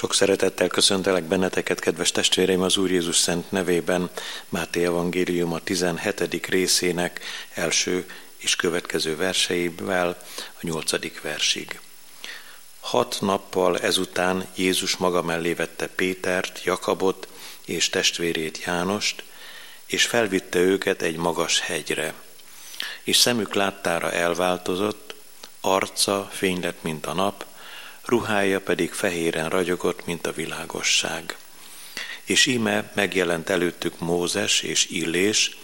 Sok szeretettel köszöntelek benneteket, kedves testvéreim, az Úr Jézus Szent nevében, Máté Evangélium a 17. részének első és következő verseivel a 8. versig. Hat nappal ezután Jézus maga mellé vette Pétert, Jakabot és testvérét Jánost, és felvitte őket egy magas hegyre. És szemük láttára elváltozott, arca fény lett, mint a nap, ruhája pedig fehéren ragyogott, mint a világosság. És íme megjelent előttük Mózes és Illés,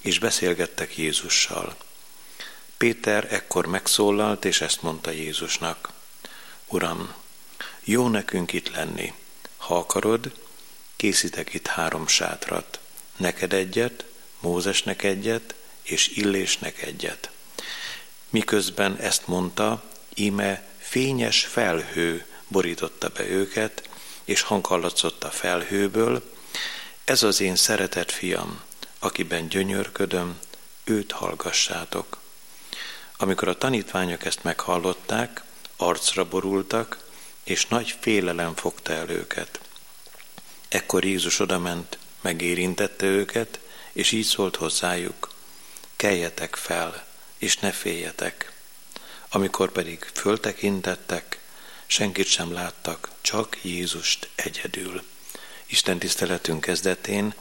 és beszélgettek Jézussal. Péter ekkor megszólalt, és ezt mondta Jézusnak. Uram, jó nekünk itt lenni. Ha akarod, készítek itt három sátrat. Neked egyet, Mózesnek egyet, és Illésnek egyet. Miközben ezt mondta, íme fényes felhő borította be őket, és hanghallatszott a felhőből, ez az én szeretett fiam, akiben gyönyörködöm, őt hallgassátok. Amikor a tanítványok ezt meghallották, arcra borultak, és nagy félelem fogta el őket. Ekkor Jézus odament, megérintette őket, és így szólt hozzájuk, keljetek fel, és ne féljetek. Amikor pedig föltekintettek, senkit sem láttak, csak Jézust egyedül. Isten tiszteletünk kezdetén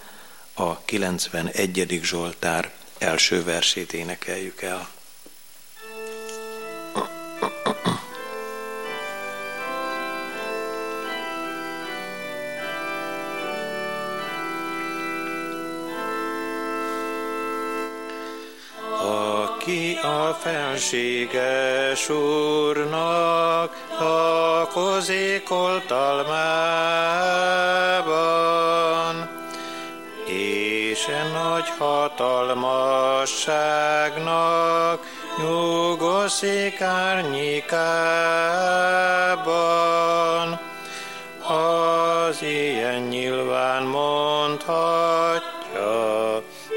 a 91. Zsoltár első versét énekeljük el. Felséges úrnak a kozékoltalmában, és e nagy hatalmasságnak nyugoszik árnyékában. Az ilyen nyilván mondhatja,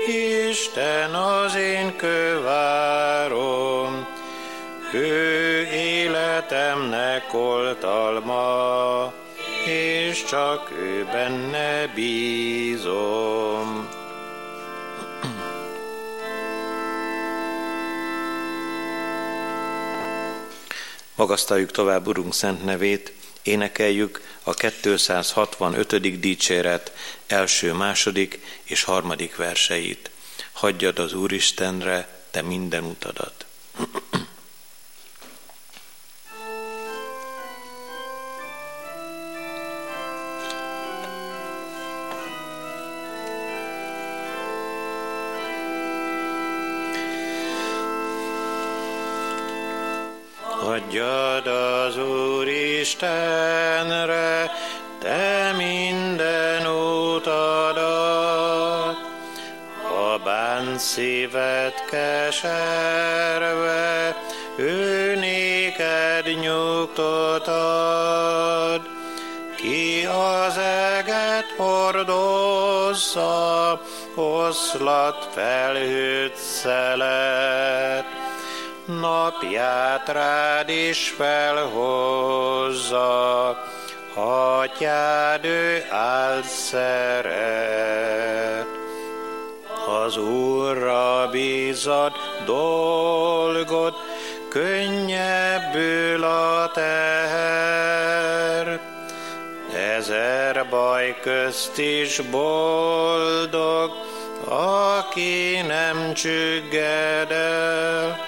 Isten az én kövárom, életemnek oltalma, és csak ő benne bízom. Magasztaljuk tovább Urunk szent nevét, énekeljük a 265. dicséret első, második és harmadik verseit. Hagyjad az Úristenre te minden utadat. Hagyjad az Úristenre, te minden utadat, ha bánt szívet keserve, ő néked nyugtot ad. Ki az eget hordozza, oszlat felhőt szelet, napját rád is felhozza, atyád ő áld szeret. Az Úrra bízad dolgot, könnyebbül a teher. Ezer baj közt is boldog, aki nem csügged el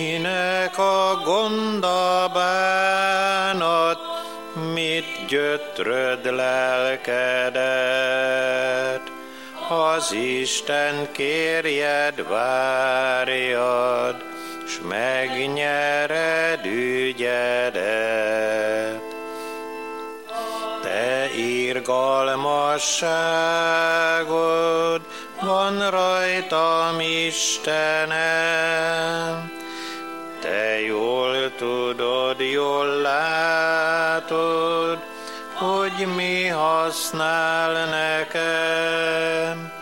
Minek a gonda bánat, mit gyötröd lelkedet? Az Isten kérjed, várjad, s megnyered ügyedet. Te irgalmasságod van rajtam, Istenem, te jól tudod, jól látod, hogy mi használ nekem.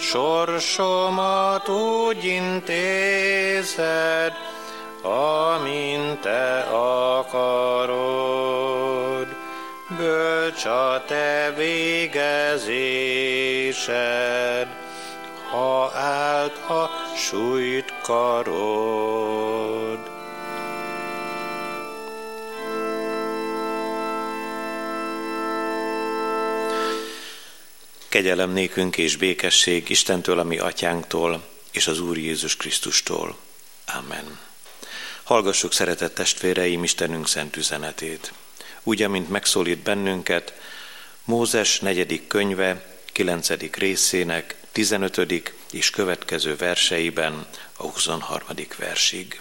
Sorsomat úgy intézed, amint te akarod. bölcs a te végezésed, ha állt a sújt karod. Kegyelem nékünk és békesség Istentől, ami atyánktól, és az Úr Jézus Krisztustól. Amen. Hallgassuk, szeretett testvéreim, Istenünk szent üzenetét. Úgy, amint megszólít bennünket, Mózes negyedik könyve, kilencedik részének, 15. és következő verseiben a 23. versig.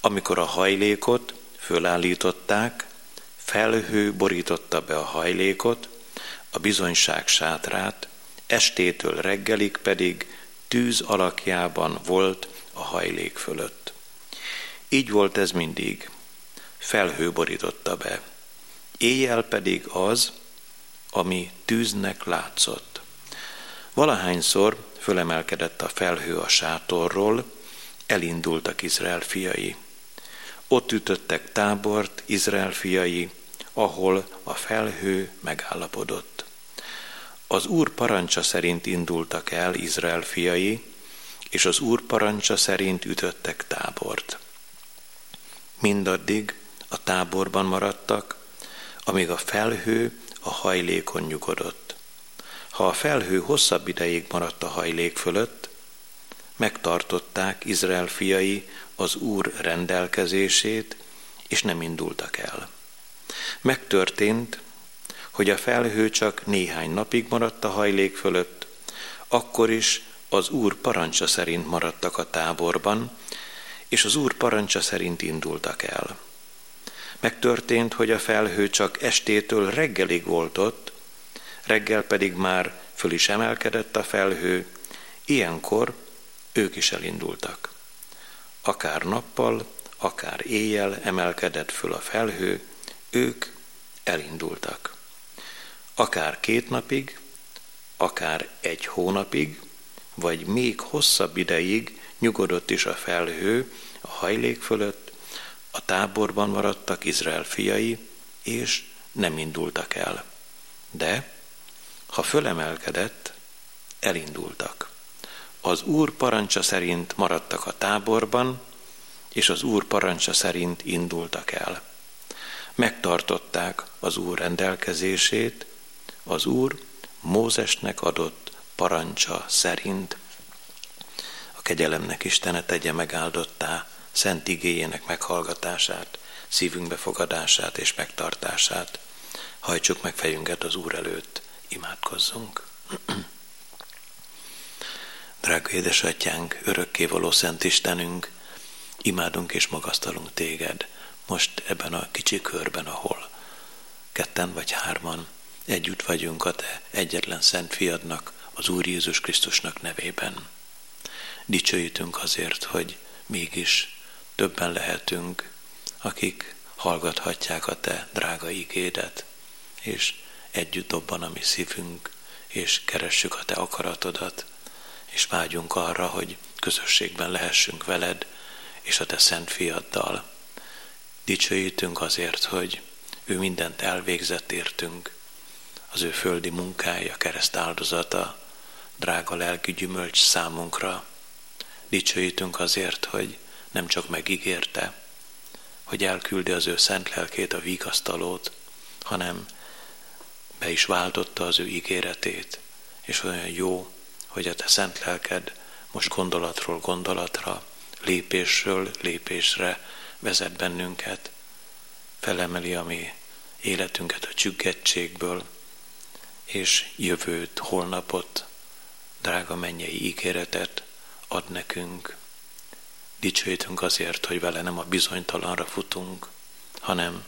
Amikor a hajlékot fölállították, felhő borította be a hajlékot, a bizonyság sátrát, estétől reggelig pedig tűz alakjában volt a hajlék fölött. Így volt ez mindig, felhő borította be, éjjel pedig az, ami tűznek látszott. Valahányszor fölemelkedett a felhő a sátorról, elindultak Izrael fiai. Ott ütöttek tábort Izrael fiai, ahol a felhő megállapodott. Az Úr parancsa szerint indultak el Izrael fiai, és az Úr parancsa szerint ütöttek tábort. Mindaddig a táborban maradtak, amíg a felhő a hajlékon nyugodott. Ha a felhő hosszabb ideig maradt a hajlék fölött, megtartották Izrael fiai az Úr rendelkezését, és nem indultak el. Megtörtént, hogy a felhő csak néhány napig maradt a hajlék fölött, akkor is az Úr parancsa szerint maradtak a táborban, és az Úr parancsa szerint indultak el. Megtörtént, hogy a felhő csak estétől reggelig volt ott, reggel pedig már föl is emelkedett a felhő, ilyenkor ők is elindultak. Akár nappal, akár éjjel emelkedett föl a felhő, ők elindultak. Akár két napig, akár egy hónapig, vagy még hosszabb ideig nyugodott is a felhő a hajlék fölött, a táborban maradtak Izrael fiai, és nem indultak el. De, ha fölemelkedett, elindultak. Az Úr parancsa szerint maradtak a táborban, és az Úr parancsa szerint indultak el megtartották az Úr rendelkezését, az Úr Mózesnek adott parancsa szerint. A kegyelemnek Istene tegye megáldottá szent igéjének meghallgatását, szívünk befogadását és megtartását. Hajtsuk meg fejünket az Úr előtt, imádkozzunk. Drága édesatyánk, örökkévaló Szent Istenünk, imádunk és magasztalunk téged, most ebben a kicsi körben, ahol ketten vagy hárman együtt vagyunk a te egyetlen szent fiadnak, az Úr Jézus Krisztusnak nevében. Dicsőítünk azért, hogy mégis többen lehetünk, akik hallgathatják a te drága ígédet, és együtt dobban a mi szívünk, és keressük a te akaratodat, és vágyunk arra, hogy közösségben lehessünk veled, és a te szent fiaddal, Dicsőítünk azért, hogy ő mindent elvégzett értünk, az ő földi munkája, kereszt áldozata, drága lelki gyümölcs számunkra. Dicsőítünk azért, hogy nem csak megígérte, hogy elküldi az ő szent lelkét, a vigasztalót, hanem be is váltotta az ő ígéretét, és olyan jó, hogy a te szent lelked most gondolatról gondolatra, lépésről lépésre vezet bennünket, felemeli a mi életünket a csüggettségből, és jövőt, holnapot, drága mennyei ígéretet ad nekünk. Dicsőítünk azért, hogy vele nem a bizonytalanra futunk, hanem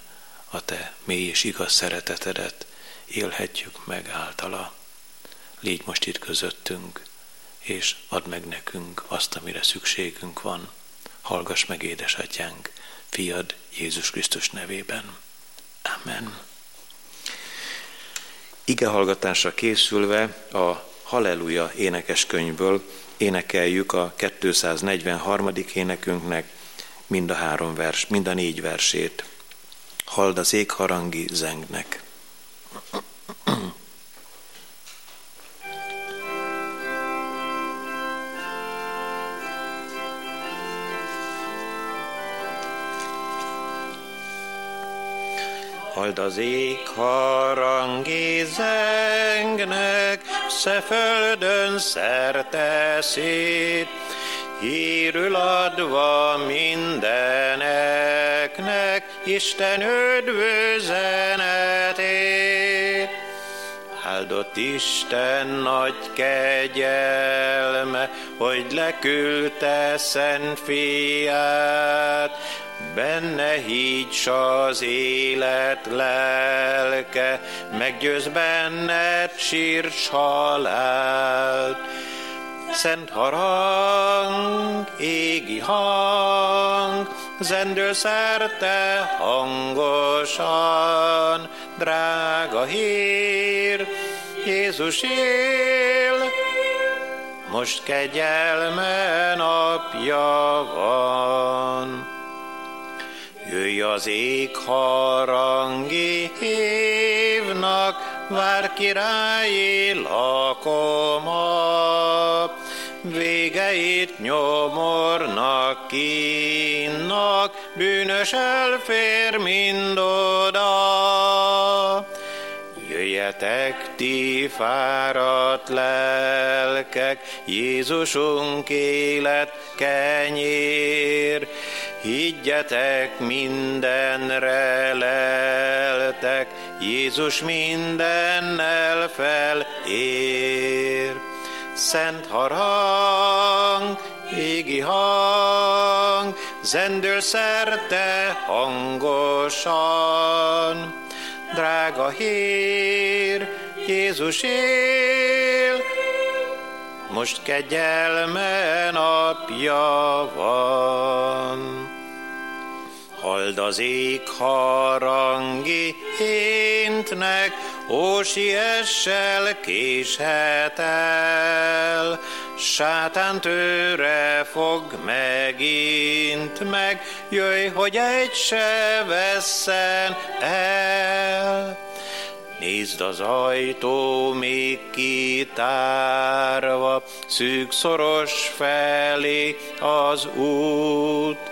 a te mély és igaz szeretetedet élhetjük meg általa. Légy most itt közöttünk, és add meg nekünk azt, amire szükségünk van. Hallgass meg, édesatyánk, fiad Jézus Krisztus nevében. Amen. Ige igehallgatásra készülve a Halleluja énekeskönyvből énekeljük a 243. énekünknek mind a három vers, mind a négy versét. Hald az égharangi zengnek. Hald az ég harangi zengnek, se földön szerte szét, hírül adva mindeneknek Isten üdvözenetét. Áldott Isten nagy kegyelme, hogy leküldte szent fiát, benne hígy az élet lelke, meggyőz benned sírs halált. Szent harang, égi hang, zendő szerte hangosan, drága hír, Jézus él, most kegyelme napja van. Jöjj az ég harangi hívnak, vár királyi lakoma, végeit nyomornak kínnak, bűnös elfér oda. Jöjjetek ti fáradt lelkek, Jézusunk élet kenyér, Higgyetek mindenre leltek, Jézus mindennel felér. Szent harang, égi hang, zendül szerte hangosan. Drága hír, Jézus él, most kegyelme napja van. Hald az ég harangi héntnek, ósiessel késhet el, sátán tőre fog megint meg, jöjj, hogy egy se vesszen el. Nézd az ajtó még kitárva, szűk szoros felé az út,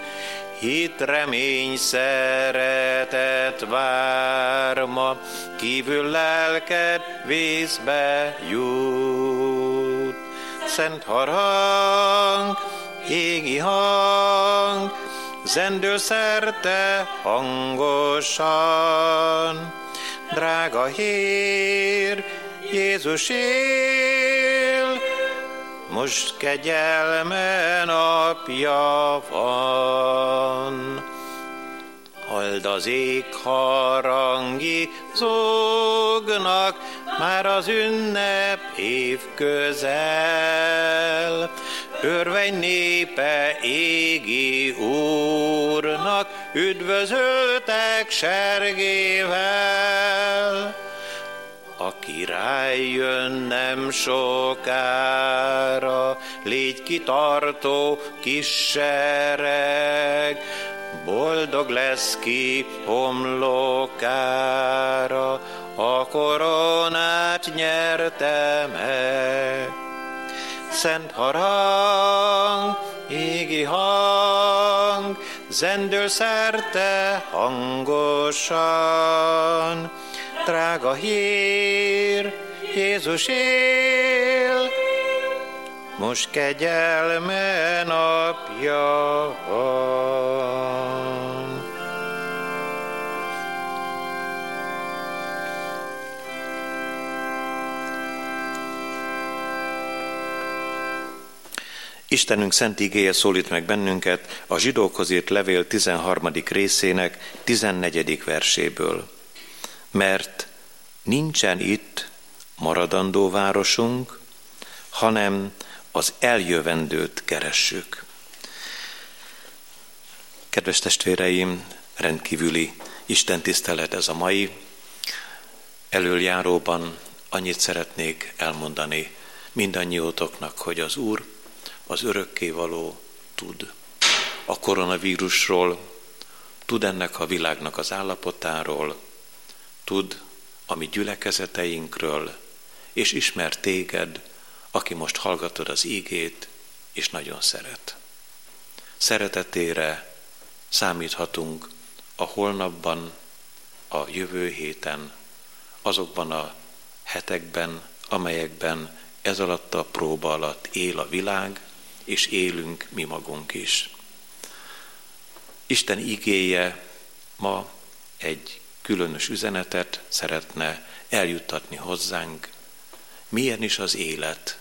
Hit, remény, szeretet vár ma, kívül lelked vízbe jut. Szent harang, égi hang, zendő szerte hangosan. Drága hír, Jézus él, most kegyelme napja van. Hald az ég harangi zognak, már az ünnep év közel. Örveny népe égi úrnak, üdvözöltek sergével a király jön nem sokára, légy kitartó kis sereg, boldog lesz ki homlokára, a koronát nyerte meg. Szent harang, égi hang, zendül szerte hangosan, drága hír, Jézus él, most kegyelme napja van. Istenünk szent igéje szólít meg bennünket a zsidókhoz írt levél 13. részének 14. verséből mert nincsen itt maradandó városunk, hanem az eljövendőt keressük. Kedves testvéreim, rendkívüli Isten tisztelet ez a mai. Előjáróban annyit szeretnék elmondani mindannyiótoknak, hogy az Úr, az örökkévaló tud a koronavírusról, tud ennek a világnak az állapotáról, tud a mi gyülekezeteinkről, és ismer téged, aki most hallgatod az ígét, és nagyon szeret. Szeretetére számíthatunk a holnapban, a jövő héten, azokban a hetekben, amelyekben ez alatt a próba alatt él a világ, és élünk mi magunk is. Isten igéje ma egy különös üzenetet szeretne eljuttatni hozzánk. Milyen is az élet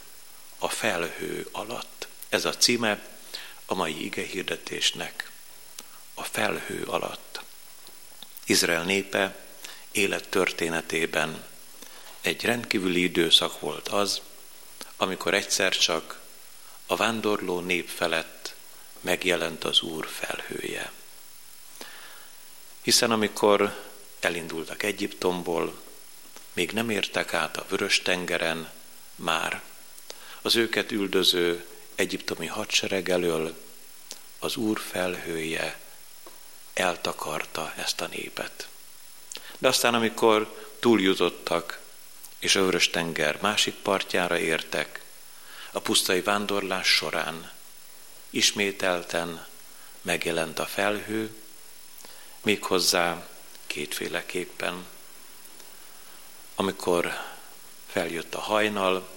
a felhő alatt? Ez a címe a mai ige hirdetésnek. A felhő alatt. Izrael népe élet történetében egy rendkívüli időszak volt az, amikor egyszer csak a vándorló nép felett megjelent az Úr felhője. Hiszen amikor elindultak Egyiptomból, még nem értek át a vörös tengeren, már az őket üldöző egyiptomi hadsereg elől az Úr felhője eltakarta ezt a népet. De aztán, amikor túljutottak, és a vörös tenger másik partjára értek, a pusztai vándorlás során ismételten megjelent a felhő, méghozzá kétféleképpen. Amikor feljött a hajnal,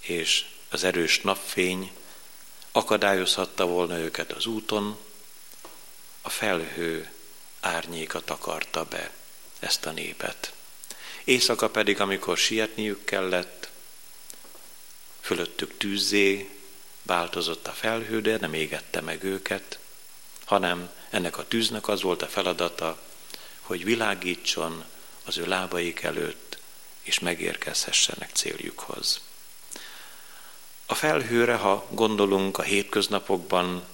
és az erős napfény akadályozhatta volna őket az úton, a felhő árnyéka takarta be ezt a népet. Éjszaka pedig, amikor sietniük kellett, fölöttük tűzzé változott a felhő, de nem égette meg őket, hanem ennek a tűznek az volt a feladata, hogy világítson az ő lábaik előtt, és megérkezhessenek céljukhoz. A felhőre, ha gondolunk a hétköznapokban,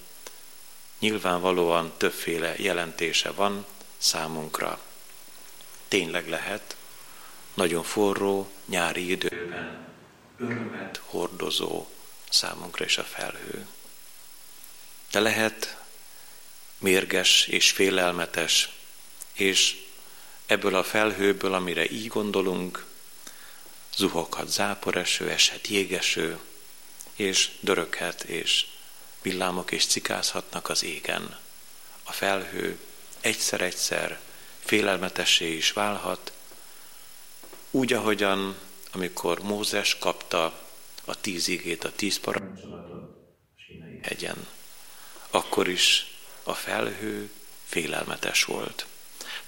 nyilvánvalóan többféle jelentése van számunkra. Tényleg lehet, nagyon forró nyári időben örömet hordozó számunkra is a felhő. De lehet mérges és félelmetes, és ebből a felhőből, amire így gondolunk, zuhoghat záporeső, eshet jégeső, és döröghet, és villámok és cikázhatnak az égen. A felhő egyszer-egyszer félelmetessé is válhat, úgy, ahogyan amikor Mózes kapta a tíz igét, a tíz parancsolatot hegyen, akkor is a felhő félelmetes volt.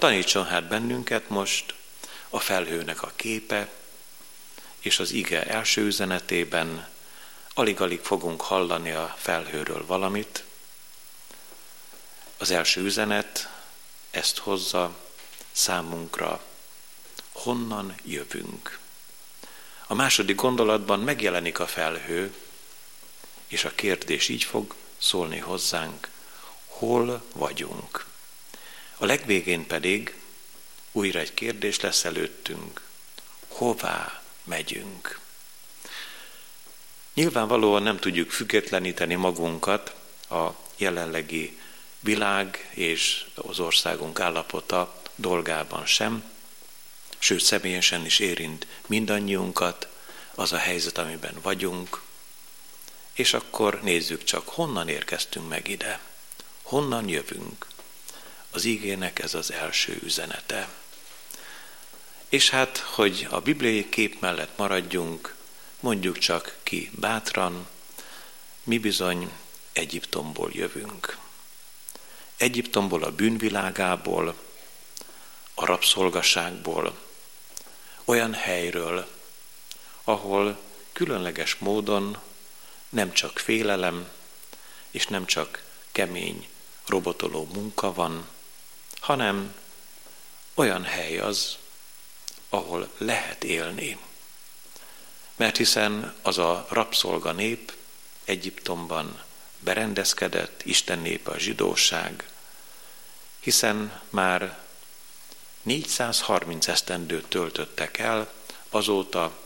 Tanítson hát bennünket most a felhőnek a képe, és az ige első üzenetében alig-alig fogunk hallani a felhőről valamit. Az első üzenet ezt hozza számunkra, honnan jövünk. A második gondolatban megjelenik a felhő, és a kérdés így fog szólni hozzánk, hol vagyunk. A legvégén pedig újra egy kérdés lesz előttünk, hová megyünk. Nyilvánvalóan nem tudjuk függetleníteni magunkat a jelenlegi világ és az országunk állapota dolgában sem, sőt személyesen is érint mindannyiunkat az a helyzet, amiben vagyunk, és akkor nézzük csak, honnan érkeztünk meg ide, honnan jövünk. Az igének ez az első üzenete. És hát, hogy a bibliai kép mellett maradjunk, mondjuk csak ki bátran, mi bizony Egyiptomból jövünk. Egyiptomból, a bűnvilágából, a rabszolgaságból, olyan helyről, ahol különleges módon nem csak félelem, és nem csak kemény, robotoló munka van, hanem olyan hely az, ahol lehet élni. Mert hiszen az a rabszolga nép Egyiptomban berendezkedett, Isten népe a zsidóság, hiszen már 430 esztendőt töltöttek el azóta,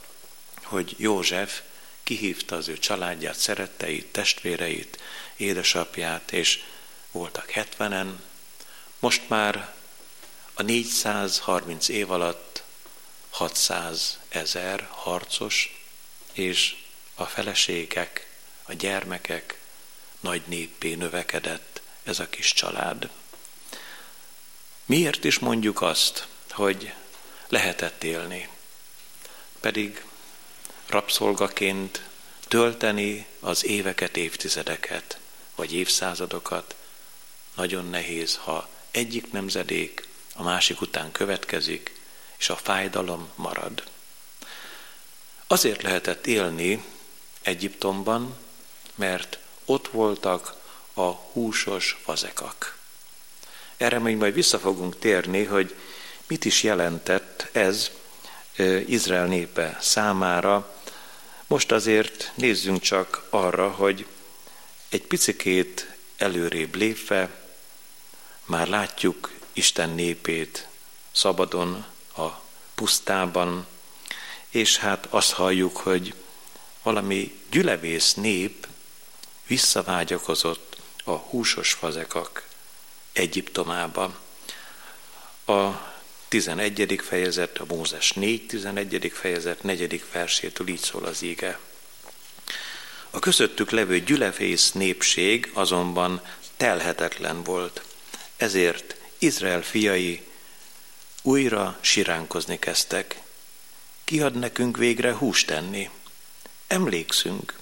hogy József kihívta az ő családját, szeretteit, testvéreit, édesapját, és voltak 70-en. Most már a 430 év alatt 600 ezer harcos, és a feleségek, a gyermekek nagy néppé növekedett ez a kis család. Miért is mondjuk azt, hogy lehetett élni. Pedig rabszolgaként tölteni az éveket, évtizedeket, vagy évszázadokat nagyon nehéz, ha egyik nemzedék a másik után következik, és a fájdalom marad. Azért lehetett élni Egyiptomban, mert ott voltak a húsos fazekak. Erre még majd vissza fogunk térni, hogy mit is jelentett ez Izrael népe számára. Most azért nézzünk csak arra, hogy egy picikét előrébb lépve már látjuk Isten népét szabadon a pusztában, és hát azt halljuk, hogy valami gyülevész nép visszavágyakozott a húsos fazekak Egyiptomába. A 11. fejezet, a Mózes 4. 11. fejezet 4. versétől így szól az íge. A közöttük levő gyülevész népség azonban telhetetlen volt, ezért Izrael fiai újra siránkozni kezdtek. Ki ad nekünk végre húst tenni? Emlékszünk,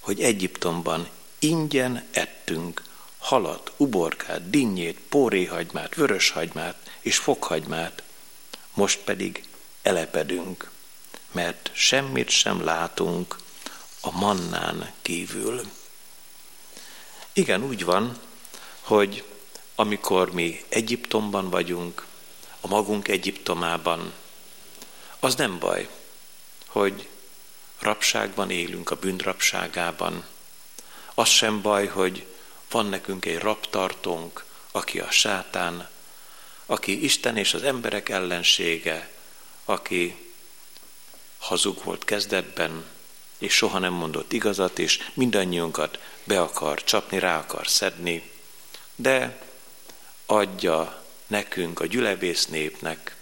hogy Egyiptomban ingyen ettünk halat, uborkát, dinnyét, póréhagymát, vöröshagymát és fokhagymát, most pedig elepedünk, mert semmit sem látunk a mannán kívül. Igen, úgy van, hogy amikor mi Egyiptomban vagyunk, a magunk Egyiptomában, az nem baj, hogy rabságban élünk, a bűnrabságában. Az sem baj, hogy van nekünk egy rabtartónk, aki a sátán, aki Isten és az emberek ellensége, aki hazug volt kezdetben, és soha nem mondott igazat, és mindannyiunkat be akar csapni, rá akar szedni, de adja nekünk, a gyülevész népnek,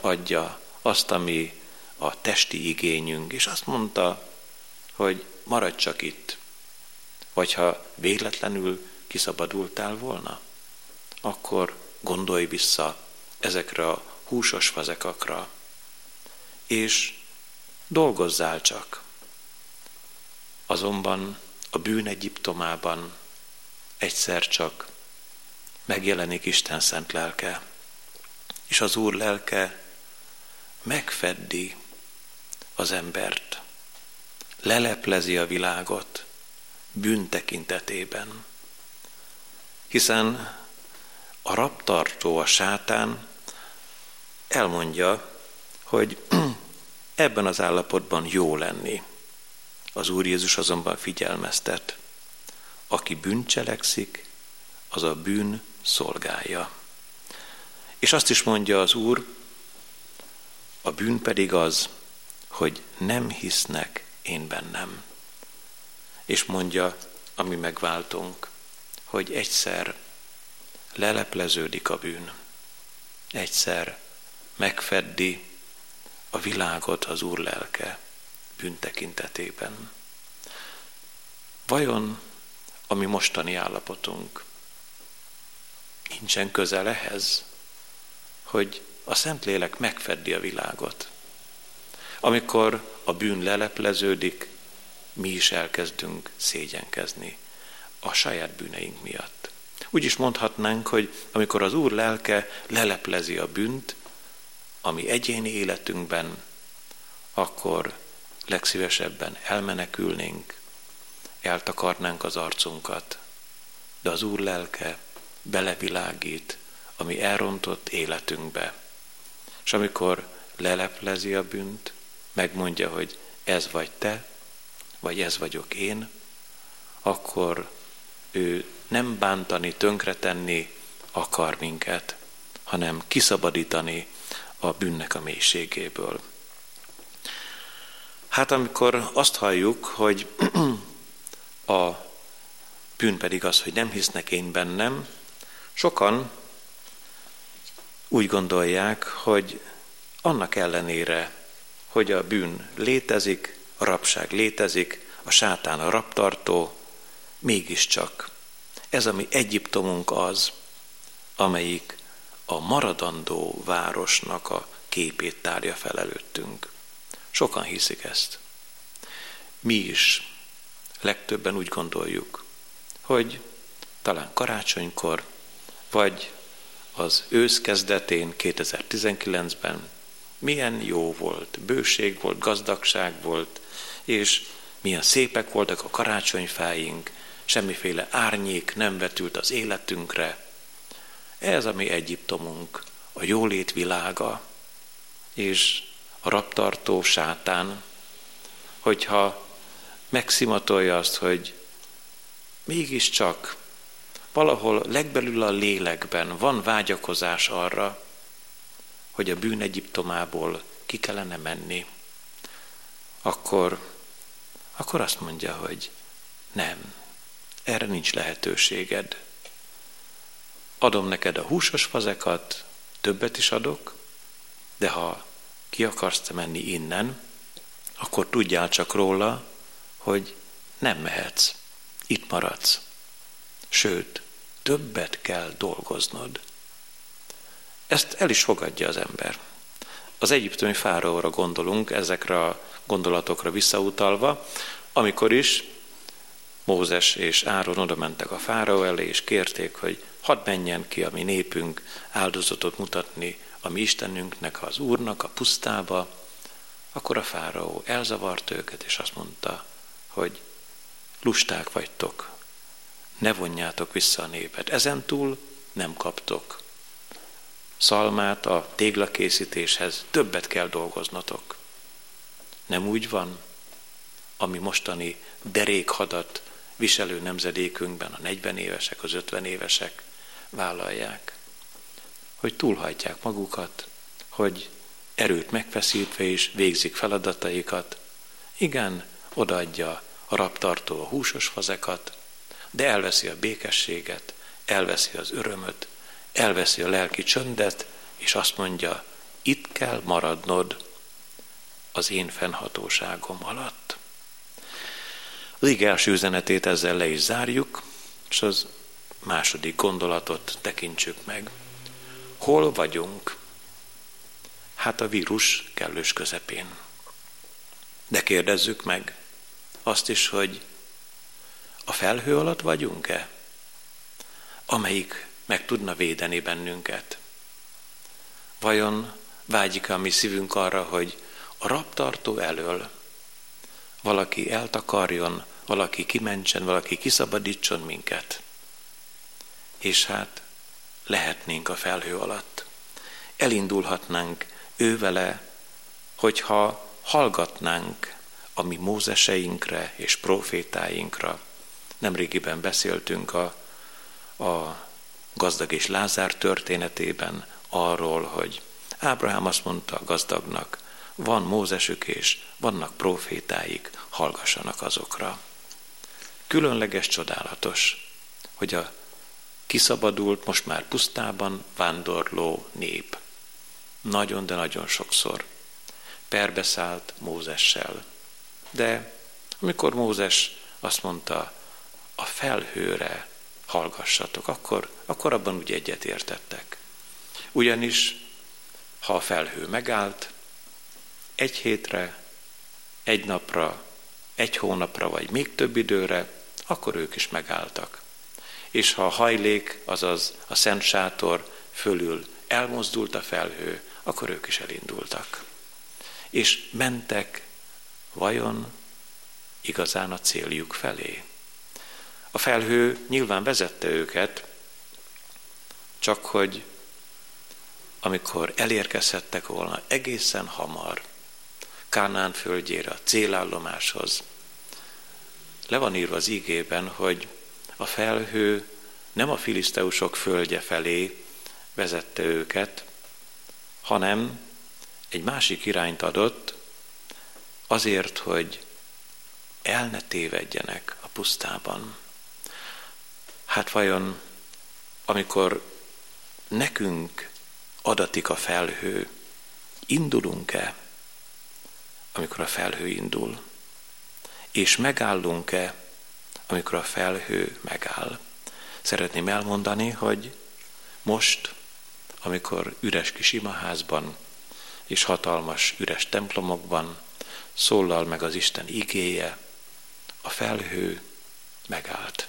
adja azt, ami a testi igényünk, és azt mondta, hogy maradj csak itt, vagy ha véletlenül kiszabadultál volna, akkor gondolj vissza ezekre a húsos fazekakra, és dolgozzál csak. Azonban a bűn Egyiptomában egyszer csak megjelenik Isten szent lelke, és az Úr lelke megfeddi az embert, leleplezi a világot bűn tekintetében. Hiszen a raptartó, a sátán elmondja, hogy ebben az állapotban jó lenni. Az Úr Jézus azonban figyelmeztet, aki bűncselekszik, az a bűn szolgálja. És azt is mondja az Úr, a bűn pedig az, hogy nem hisznek én bennem. És mondja, ami megváltunk, hogy egyszer lelepleződik a bűn, egyszer megfeddi a világot az Úr lelke bűntekintetében. Vajon a mi mostani állapotunk nincsen közel ehhez, hogy a Szentlélek megfeddi a világot. Amikor a bűn lelepleződik, mi is elkezdünk szégyenkezni a saját bűneink miatt. Úgy is mondhatnánk, hogy amikor az Úr lelke leleplezi a bűnt, ami egyéni életünkben, akkor legszívesebben elmenekülnénk, eltakarnánk az arcunkat, de az Úr lelke belevilágít a mi elrontott életünkbe. És amikor leleplezi a bűnt, megmondja, hogy ez vagy te, vagy ez vagyok én, akkor ő nem bántani, tönkretenni akar minket, hanem kiszabadítani a bűnnek a mélységéből. Hát amikor azt halljuk, hogy a bűn pedig az, hogy nem hisznek én bennem, sokan úgy gondolják, hogy annak ellenére, hogy a bűn létezik, a rabság létezik, a sátán a raptartó, mégiscsak ez a mi Egyiptomunk az, amelyik a maradandó városnak a képét tárja fel előttünk. Sokan hiszik ezt. Mi is legtöbben úgy gondoljuk, hogy talán karácsonykor, vagy az ősz kezdetén 2019-ben milyen jó volt, bőség volt, gazdagság volt, és milyen szépek voltak a karácsonyfáink, semmiféle árnyék nem vetült az életünkre. Ez a mi Egyiptomunk, a jólét világa, és a raptartó sátán, hogyha megszimatolja azt, hogy mégiscsak valahol legbelül a lélekben van vágyakozás arra, hogy a bűn Egyiptomából ki kellene menni, akkor, akkor azt mondja, hogy nem, erre nincs lehetőséged. Adom neked a húsos fazekat, többet is adok, de ha ki akarsz te menni innen, akkor tudjál csak róla, hogy nem mehetsz, itt maradsz. Sőt, többet kell dolgoznod. Ezt el is fogadja az ember. Az egyiptomi fáraóra gondolunk, ezekre a gondolatokra visszautalva, amikor is Mózes és Áron oda mentek a fáraó elé, és kérték, hogy hadd menjen ki a mi népünk áldozatot mutatni a mi Istenünknek, az Úrnak a pusztába, akkor a fáraó elzavart őket, és azt mondta, hogy lusták vagytok, ne vonjátok vissza a népet. Ezentúl nem kaptok szalmát a téglakészítéshez, többet kell dolgoznatok. Nem úgy van, ami mostani derékhadat viselő nemzedékünkben a 40 évesek, az 50 évesek vállalják, hogy túlhajtják magukat, hogy erőt megfeszítve is végzik feladataikat. Igen, odaadja a raptartó a húsos fazekat, de elveszi a békességet, elveszi az örömöt, elveszi a lelki csöndet, és azt mondja, itt kell maradnod az én fennhatóságom alatt. Az ige első üzenetét ezzel le is zárjuk, és az második gondolatot tekintsük meg. Hol vagyunk? Hát a vírus kellős közepén. De kérdezzük meg azt is, hogy a felhő alatt vagyunk-e? Amelyik meg tudna védeni bennünket? Vajon vágyik a mi szívünk arra, hogy a raptartó elől valaki eltakarjon, valaki kimentsen, valaki kiszabadítson minket? És hát lehetnénk a felhő alatt. Elindulhatnánk ővele, hogyha hallgatnánk a mi mózeseinkre és profétáinkra. Nemrégiben beszéltünk a, a gazdag és Lázár történetében arról, hogy Ábrahám azt mondta a gazdagnak, van Mózesük és vannak profétáik, hallgassanak azokra. Különleges, csodálatos, hogy a kiszabadult, most már pusztában vándorló nép nagyon, de nagyon sokszor perbeszállt Mózessel. De amikor Mózes azt mondta, a felhőre hallgassatok, akkor, akkor abban úgy egyet értettek. Ugyanis, ha a felhő megállt, egy hétre, egy napra, egy hónapra, vagy még több időre, akkor ők is megálltak. És ha a hajlék, azaz a szent sátor fölül elmozdult a felhő, akkor ők is elindultak. És mentek vajon igazán a céljuk felé. A felhő nyilván vezette őket, csak hogy amikor elérkezhettek volna egészen hamar Kánán földjére, a célállomáshoz, le van írva az ígében, hogy a felhő nem a filiszteusok földje felé vezette őket, hanem egy másik irányt adott, azért, hogy el ne tévedjenek a pusztában. Hát vajon, amikor nekünk adatik a felhő, indulunk-e, amikor a felhő indul? És megállunk-e, amikor a felhő megáll? Szeretném elmondani, hogy most amikor üres kis imaházban és hatalmas üres templomokban szólal meg az Isten igéje, a felhő megállt.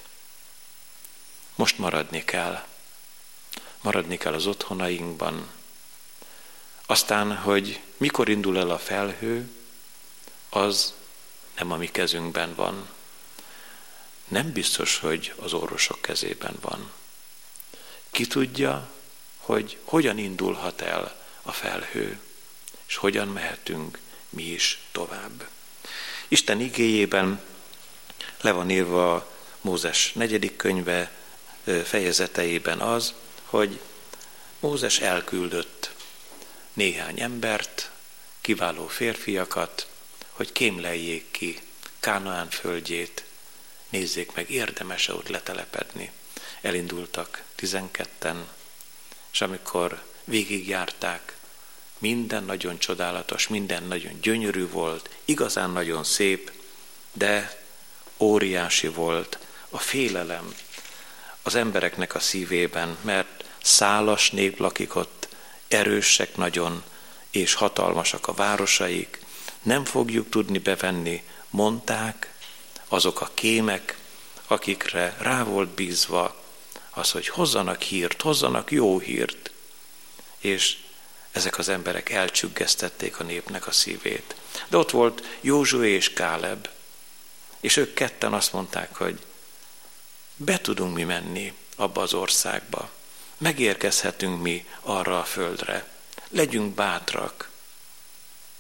Most maradni kell. Maradni kell az otthonainkban. Aztán, hogy mikor indul el a felhő, az nem a mi kezünkben van. Nem biztos, hogy az orvosok kezében van. Ki tudja, hogy hogyan indulhat el a felhő, és hogyan mehetünk mi is tovább. Isten igéjében le van írva Mózes negyedik könyve fejezeteiben az, hogy Mózes elküldött néhány embert, kiváló férfiakat, hogy kémleljék ki Kánaán földjét, nézzék meg, érdemes-e ott letelepedni. Elindultak tizenketten, és amikor végigjárták, minden nagyon csodálatos, minden nagyon gyönyörű volt, igazán nagyon szép, de óriási volt a félelem az embereknek a szívében, mert szálas nép lakik ott, erősek nagyon, és hatalmasak a városaik, nem fogjuk tudni bevenni, mondták azok a kémek, akikre rá volt bízva az, hogy hozzanak hírt, hozzanak jó hírt. És ezek az emberek elcsüggesztették a népnek a szívét. De ott volt Józsué és Káleb, és ők ketten azt mondták, hogy be tudunk mi menni abba az országba. Megérkezhetünk mi arra a földre. Legyünk bátrak.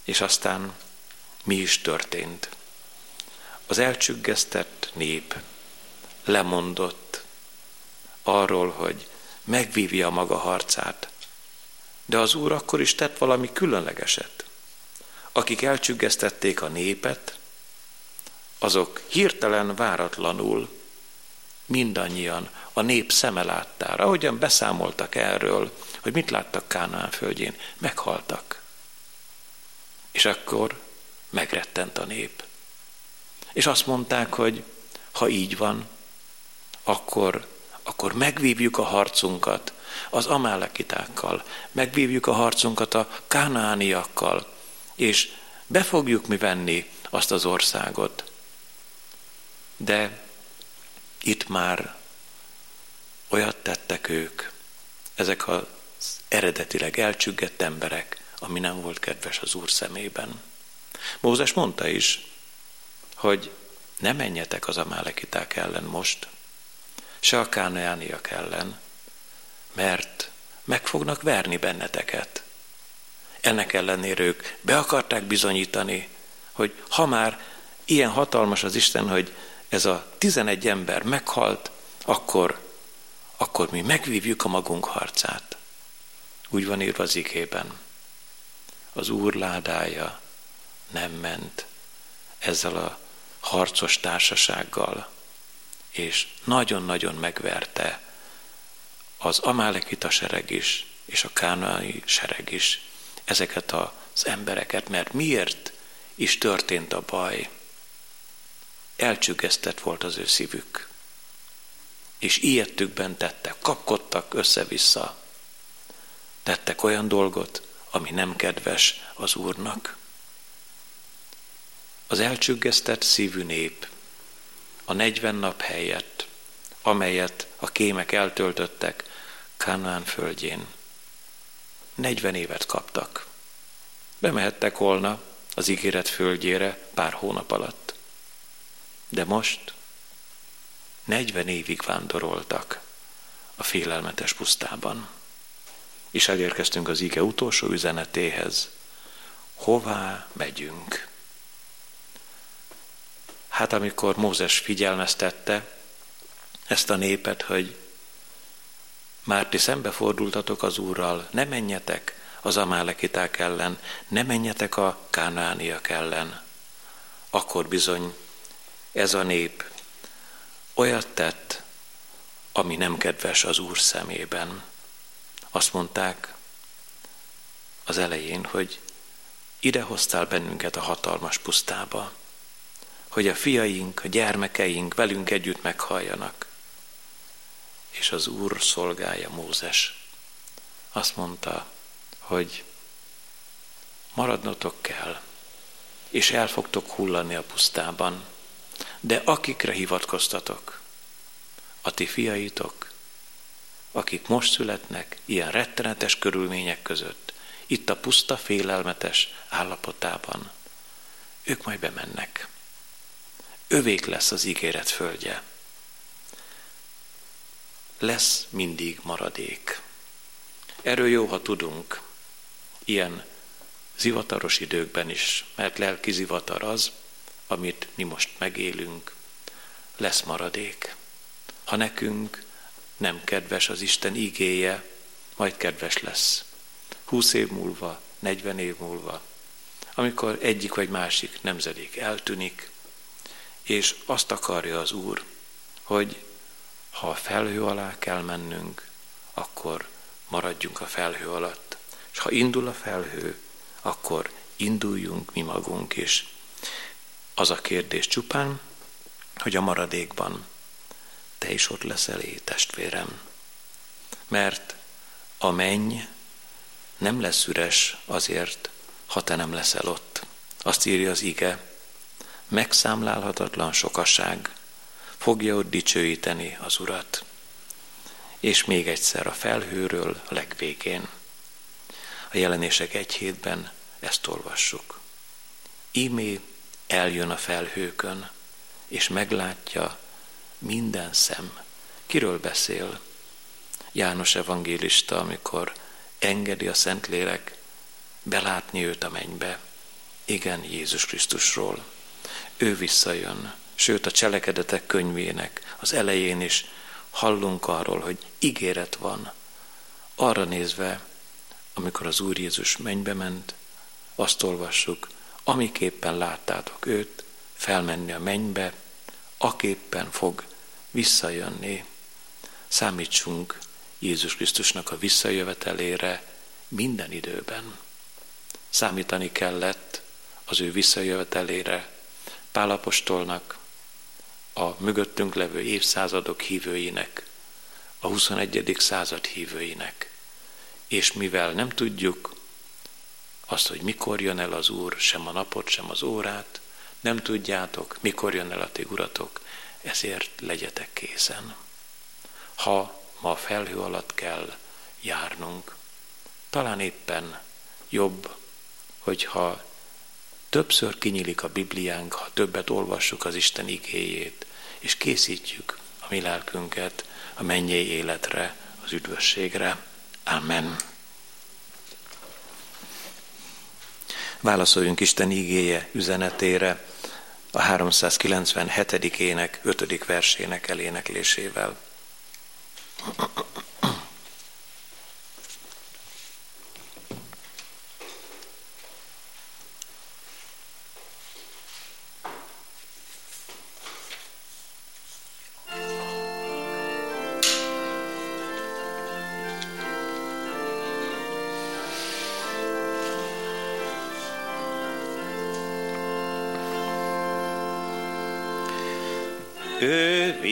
És aztán mi is történt. Az elcsüggesztett nép lemondott arról, hogy megvívja maga harcát. De az Úr akkor is tett valami különlegeset. Akik elcsüggesztették a népet, azok hirtelen, váratlanul mindannyian a nép szeme láttára, ahogyan beszámoltak erről, hogy mit láttak Kánaán földjén, meghaltak. És akkor megrettent a nép. És azt mondták, hogy ha így van, akkor, akkor megvívjuk a harcunkat az amálekitákkal, megvívjuk a harcunkat a kánániakkal, és be fogjuk mi venni azt az országot. De itt már olyat tettek ők, ezek az eredetileg elcsüggett emberek, ami nem volt kedves az Úr szemében. Mózes mondta is, hogy ne menjetek az amálekiták ellen most, se a kánaániak ellen, mert meg fognak verni benneteket. Ennek ellenére ők be akarták bizonyítani, hogy ha már ilyen hatalmas az Isten, hogy ez a tizenegy ember meghalt, akkor, akkor mi megvívjuk a magunk harcát. Úgy van írva az igében. Az Úr ládája nem ment ezzel a harcos társasággal, és nagyon-nagyon megverte az Amálekita sereg is, és a kánai sereg is ezeket az embereket, mert miért is történt a baj? Elcsüggesztett volt az ő szívük, és ilyettükben tettek, kapkodtak össze-vissza, tettek olyan dolgot, ami nem kedves az Úrnak. Az elcsüggesztett szívű nép a negyven nap helyett, amelyet a kémek eltöltöttek Kánán földjén, negyven évet kaptak. Bemehettek volna az ígéret földjére pár hónap alatt. De most negyven évig vándoroltak a félelmetes pusztában. És elérkeztünk az ige utolsó üzenetéhez. Hová megyünk? Hát amikor Mózes figyelmeztette ezt a népet, hogy már ti szembefordultatok az Úrral, ne menjetek az amálekiták ellen, ne menjetek a kánániak ellen, akkor bizony ez a nép olyat tett, ami nem kedves az Úr szemében. Azt mondták az elején, hogy ide hoztál bennünket a hatalmas pusztába hogy a fiaink, a gyermekeink velünk együtt meghalljanak. És az Úr szolgálja Mózes. azt mondta, hogy maradnotok kell, és el fogtok hullani a pusztában, de akikre hivatkoztatok, a ti fiaitok, akik most születnek ilyen rettenetes körülmények között, itt a puszta félelmetes állapotában, ők majd bemennek. Övék lesz az ígéret földje. Lesz mindig maradék. Erről jó, ha tudunk, ilyen zivataros időkben is, mert lelki zivatar az, amit mi most megélünk, lesz maradék. Ha nekünk nem kedves az Isten igéje, majd kedves lesz. Húsz év múlva, negyven év múlva, amikor egyik vagy másik nemzedék eltűnik, és azt akarja az Úr, hogy ha a felhő alá kell mennünk, akkor maradjunk a felhő alatt. És ha indul a felhő, akkor induljunk mi magunk is. Az a kérdés csupán, hogy a maradékban te is ott leszel, é, testvérem. Mert a menny nem lesz üres azért, ha te nem leszel ott. Azt írja az ige, megszámlálhatatlan sokaság fogja ott dicsőíteni az Urat. És még egyszer a felhőről a legvégén. A jelenések egy hétben ezt olvassuk. Ímé eljön a felhőkön, és meglátja minden szem. Kiről beszél? János evangélista, amikor engedi a Szentlélek belátni őt a mennybe. Igen, Jézus Krisztusról. Ő visszajön, sőt a cselekedetek könyvének az elején is hallunk arról, hogy ígéret van. Arra nézve, amikor az Úr Jézus mennybe ment, azt olvassuk, amiképpen láttátok őt felmenni a mennybe, aképpen fog visszajönni. Számítsunk Jézus Krisztusnak a visszajövetelére minden időben. Számítani kellett az ő visszajövetelére Pálapostolnak, a mögöttünk levő évszázadok hívőinek, a 21. század hívőinek. És mivel nem tudjuk azt, hogy mikor jön el az Úr, sem a napot, sem az órát, nem tudjátok, mikor jön el a ti uratok, ezért legyetek készen. Ha ma felhő alatt kell járnunk, talán éppen jobb, hogyha többször kinyílik a Bibliánk, ha többet olvassuk az Isten igéjét, és készítjük a mi lelkünket a mennyei életre, az üdvösségre. Amen. Válaszoljunk Isten igéje üzenetére a 397. ének 5. versének eléneklésével.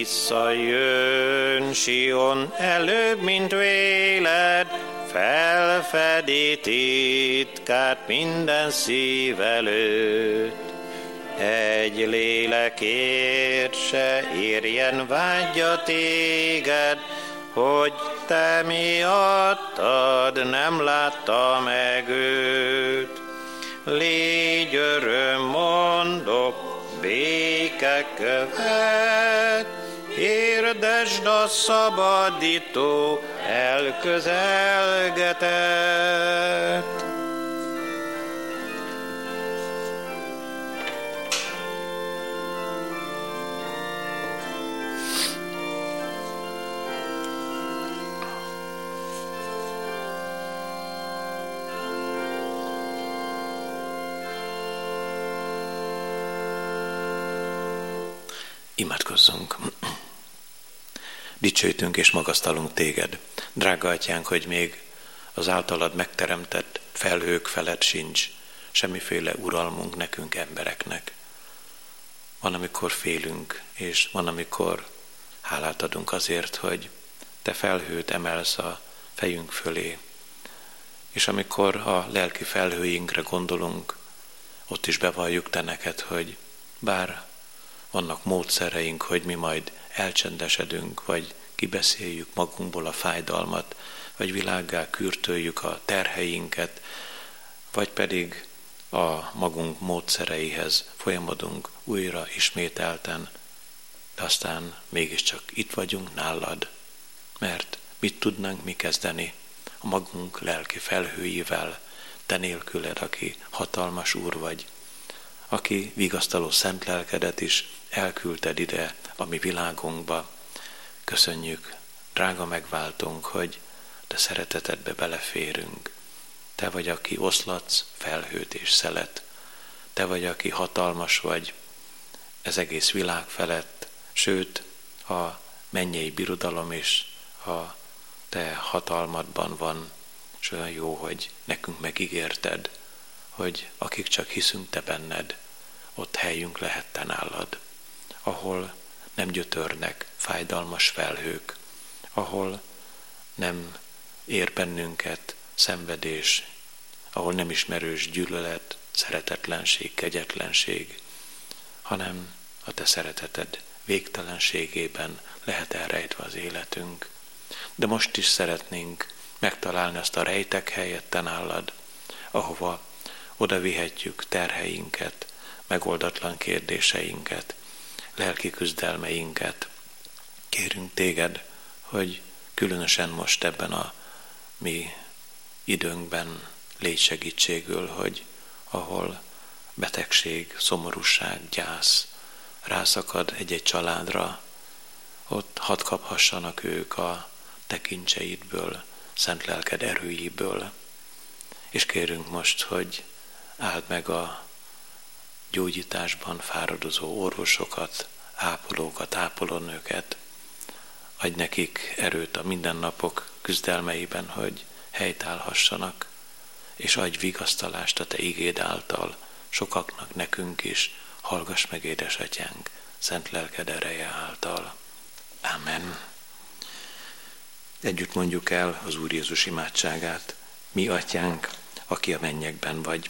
Visszajön, Sion előbb, mint véled, felfedi titkát minden szív előtt. Egy lélekért se érjen vágya téged, hogy te miattad nem látta meg őt. Légy öröm, mondok, béke követ, hirdesd a szabadító elközelgetett. Dicsőítünk és magasztalunk téged, drága atyánk, hogy még az általad megteremtett felhők felett sincs semmiféle uralmunk nekünk embereknek. Van, amikor félünk, és van, amikor hálát adunk azért, hogy te felhőt emelsz a fejünk fölé, És amikor a lelki felhőinkre gondolunk, ott is bevalljuk te neked, hogy bár vannak módszereink, hogy mi majd elcsendesedünk, vagy kibeszéljük magunkból a fájdalmat, vagy világgá kürtöljük a terheinket, vagy pedig a magunk módszereihez folyamodunk újra ismételten, de aztán mégiscsak itt vagyunk nálad, mert mit tudnánk mi kezdeni a magunk lelki felhőivel, te nélküled, aki hatalmas úr vagy, aki vigasztaló szent lelkedet is elküldted ide a mi világunkba. Köszönjük, drága megváltunk, hogy te szeretetedbe beleférünk. Te vagy, aki oszlatsz felhőt és szelet. Te vagy, aki hatalmas vagy ez egész világ felett, sőt, a mennyei birodalom is a te hatalmadban van, és olyan jó, hogy nekünk megígérted, hogy akik csak hiszünk te benned, ott helyünk lehet nálad, ahol nem gyötörnek fájdalmas felhők, ahol nem ér bennünket szenvedés, ahol nem ismerős gyűlölet, szeretetlenség, kegyetlenség, hanem a te szereteted végtelenségében lehet elrejtve az életünk. De most is szeretnénk megtalálni azt a rejtek helyet te nálad, ahova oda vihetjük terheinket, megoldatlan kérdéseinket, lelki küzdelmeinket. Kérünk téged, hogy különösen most ebben a mi időnkben légy segítségül, hogy ahol betegség, szomorúság, gyász rászakad egy-egy családra, ott hadd kaphassanak ők a tekintseidből, szent lelked erőjéből. És kérünk most, hogy áld meg a gyógyításban fáradozó orvosokat, ápolókat, ápolónőket, adj nekik erőt a mindennapok küzdelmeiben, hogy helytállhassanak, és adj vigasztalást a Te igéd által, sokaknak, nekünk is, hallgass meg, édesatyánk, szent lelked ereje által. Amen. Együtt mondjuk el az Úr Jézus imádságát. Mi, atyánk, aki a mennyekben vagy,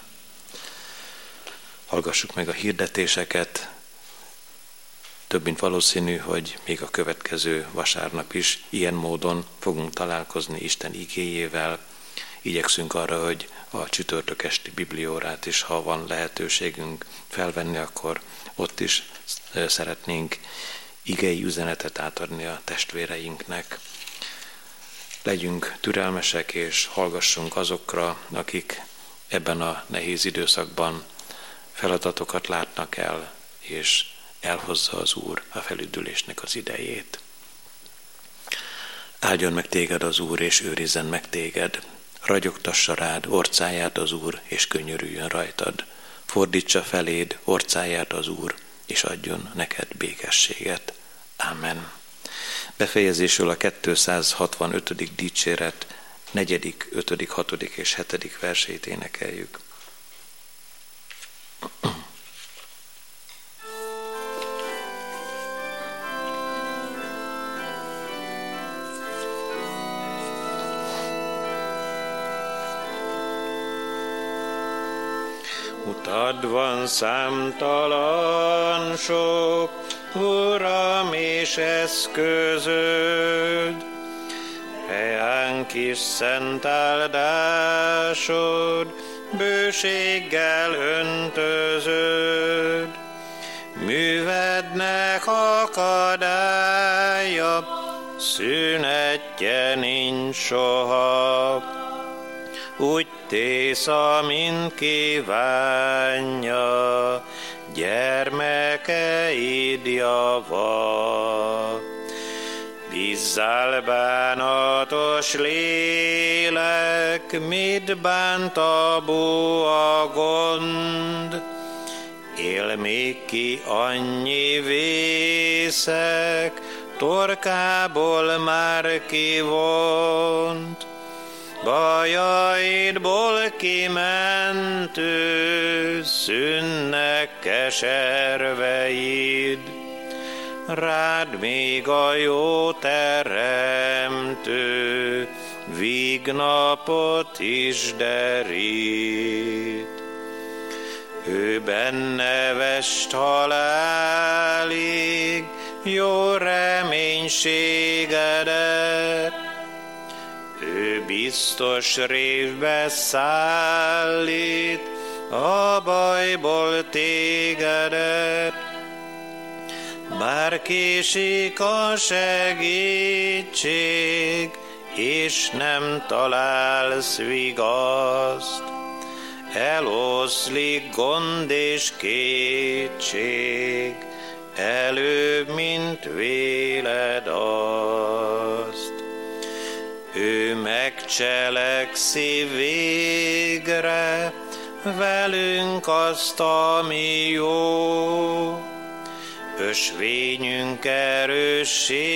Hallgassuk meg a hirdetéseket. Több mint valószínű, hogy még a következő vasárnap is ilyen módon fogunk találkozni Isten igéjével. Igyekszünk arra, hogy a csütörtök esti bibliórát is, ha van lehetőségünk felvenni, akkor ott is szeretnénk igei üzenetet átadni a testvéreinknek. Legyünk türelmesek és hallgassunk azokra, akik ebben a nehéz időszakban feladatokat látnak el, és elhozza az Úr a felüdülésnek az idejét. Áldjon meg téged az Úr, és őrizzen meg téged. Ragyogtassa rád orcáját az Úr, és könyörüljön rajtad. Fordítsa feléd orcáját az Úr, és adjon neked békességet. Amen. Befejezésül a 265. dicséret negyedik, ötödik, hatodik és hetedik versét énekeljük. Utad van számtalan sok, Uram és eszközöd, Helyánk is szent áldásod, bőséggel öntözöd. Művednek akadálya, szünetje nincs soha. Úgy tész, amint kívánja, gyermekeid java Bánatos lélek, mit bánt a a gond? Él még ki annyi vészek, torkából már kivont. Bajaidból kimentő, szűnnek keserveid rád még a jó teremtő, vígnapot is derít. Ő benne vest halálig, jó reménységedet, ő biztos révbe szállít, a bajból tégedet, bár késik a segítség, és nem találsz vigaszt, eloszlik gond és kétség, előbb, mint véled azt. Ő megcselekszi végre velünk azt, ami jó, ösvényünk erőssége,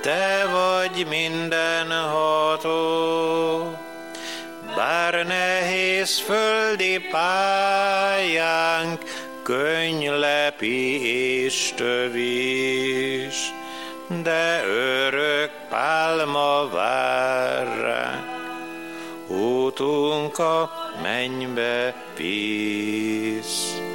te vagy mindenható. Bár nehéz földi pályánk, könylepi és tövis, de örök pálma vár ránk. Útunk a mennybe visz.